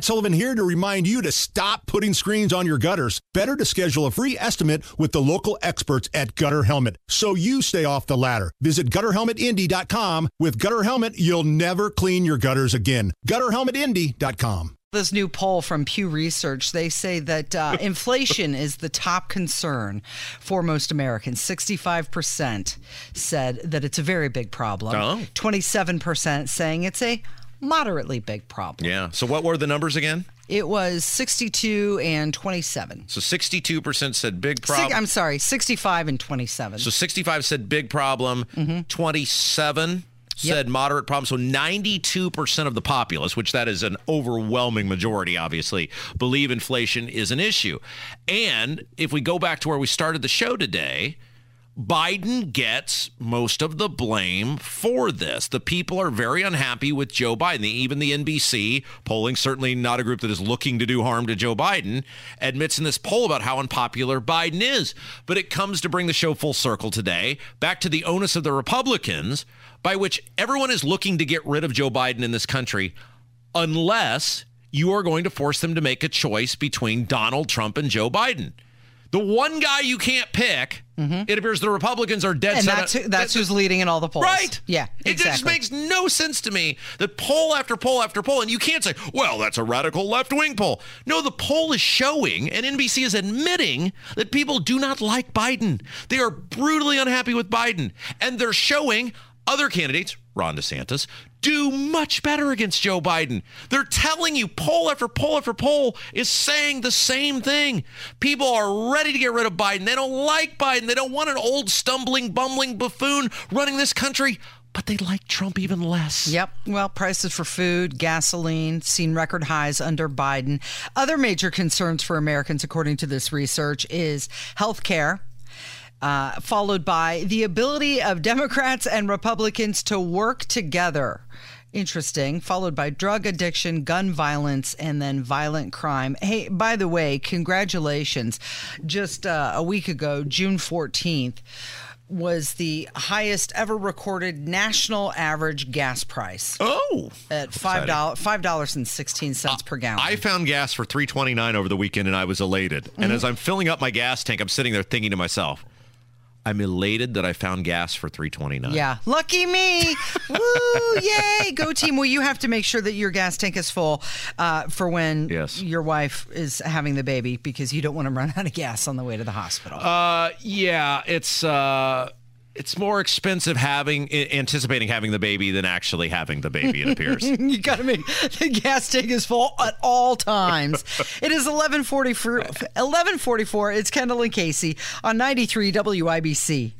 Matt Sullivan here to remind you to stop putting screens on your gutters. Better to schedule a free estimate with the local experts at Gutter Helmet so you stay off the ladder. Visit gutterhelmetindy.com. With Gutter Helmet, you'll never clean your gutters again. Gutterhelmetindy.com. This new poll from Pew Research, they say that uh, inflation is the top concern for most Americans. 65% said that it's a very big problem. Oh. 27% saying it's a moderately big problem. Yeah. So what were the numbers again? It was 62 and 27. So 62% said big problem. I'm sorry, 65 and 27. So 65 said big problem. Mm-hmm. 27 said moderate problem. So 92% of the populace, which that is an overwhelming majority, obviously, believe inflation is an issue. And if we go back to where we started the show today, Biden gets most of the blame for this. The people are very unhappy with Joe Biden. Even the NBC polling, certainly not a group that is looking to do harm to Joe Biden, admits in this poll about how unpopular Biden is. But it comes to bring the show full circle today, back to the onus of the Republicans, by which everyone is looking to get rid of Joe Biden in this country, unless you are going to force them to make a choice between Donald Trump and Joe Biden. The one guy you can't pick, mm-hmm. it appears the Republicans are dead and set that's, who, that's who's leading in all the polls. Right. Yeah, It just makes no sense to me that poll after poll after poll, and you can't say, well, that's a radical left wing poll. No, the poll is showing, and NBC is admitting that people do not like Biden. They are brutally unhappy with Biden. And they're showing other candidates, Ron DeSantis, do much better against Joe Biden. They're telling you poll after poll after poll is saying the same thing. People are ready to get rid of Biden. They don't like Biden. They don't want an old stumbling, bumbling buffoon running this country, but they like Trump even less. Yep. Well, prices for food, gasoline seen record highs under Biden. Other major concerns for Americans, according to this research, is health care. Uh, followed by the ability of Democrats and Republicans to work together. Interesting. Followed by drug addiction, gun violence, and then violent crime. Hey, by the way, congratulations. Just uh, a week ago, June 14th, was the highest ever recorded national average gas price Oh. at five dollars five dollars and sixteen cents per gallon. I found gas for 329 over the weekend and I was elated. Mm-hmm. And as I'm filling up my gas tank, I'm sitting there thinking to myself, I'm elated that I found gas for 329. yeah, lucky me! Woo! Yay! Go team! Well, you have to make sure that your gas tank is full uh, for when Yes. your wife is having the baby because you don't want to run out of gas on the way to the hospital. Uh, yeah, it's uh, it's more expensive having anticipating having the baby than actually having the baby. It appears. you got to make the gas tank is full at all times. it is 11:44 11:44. It's Kendall and Casey on 93 WIBC.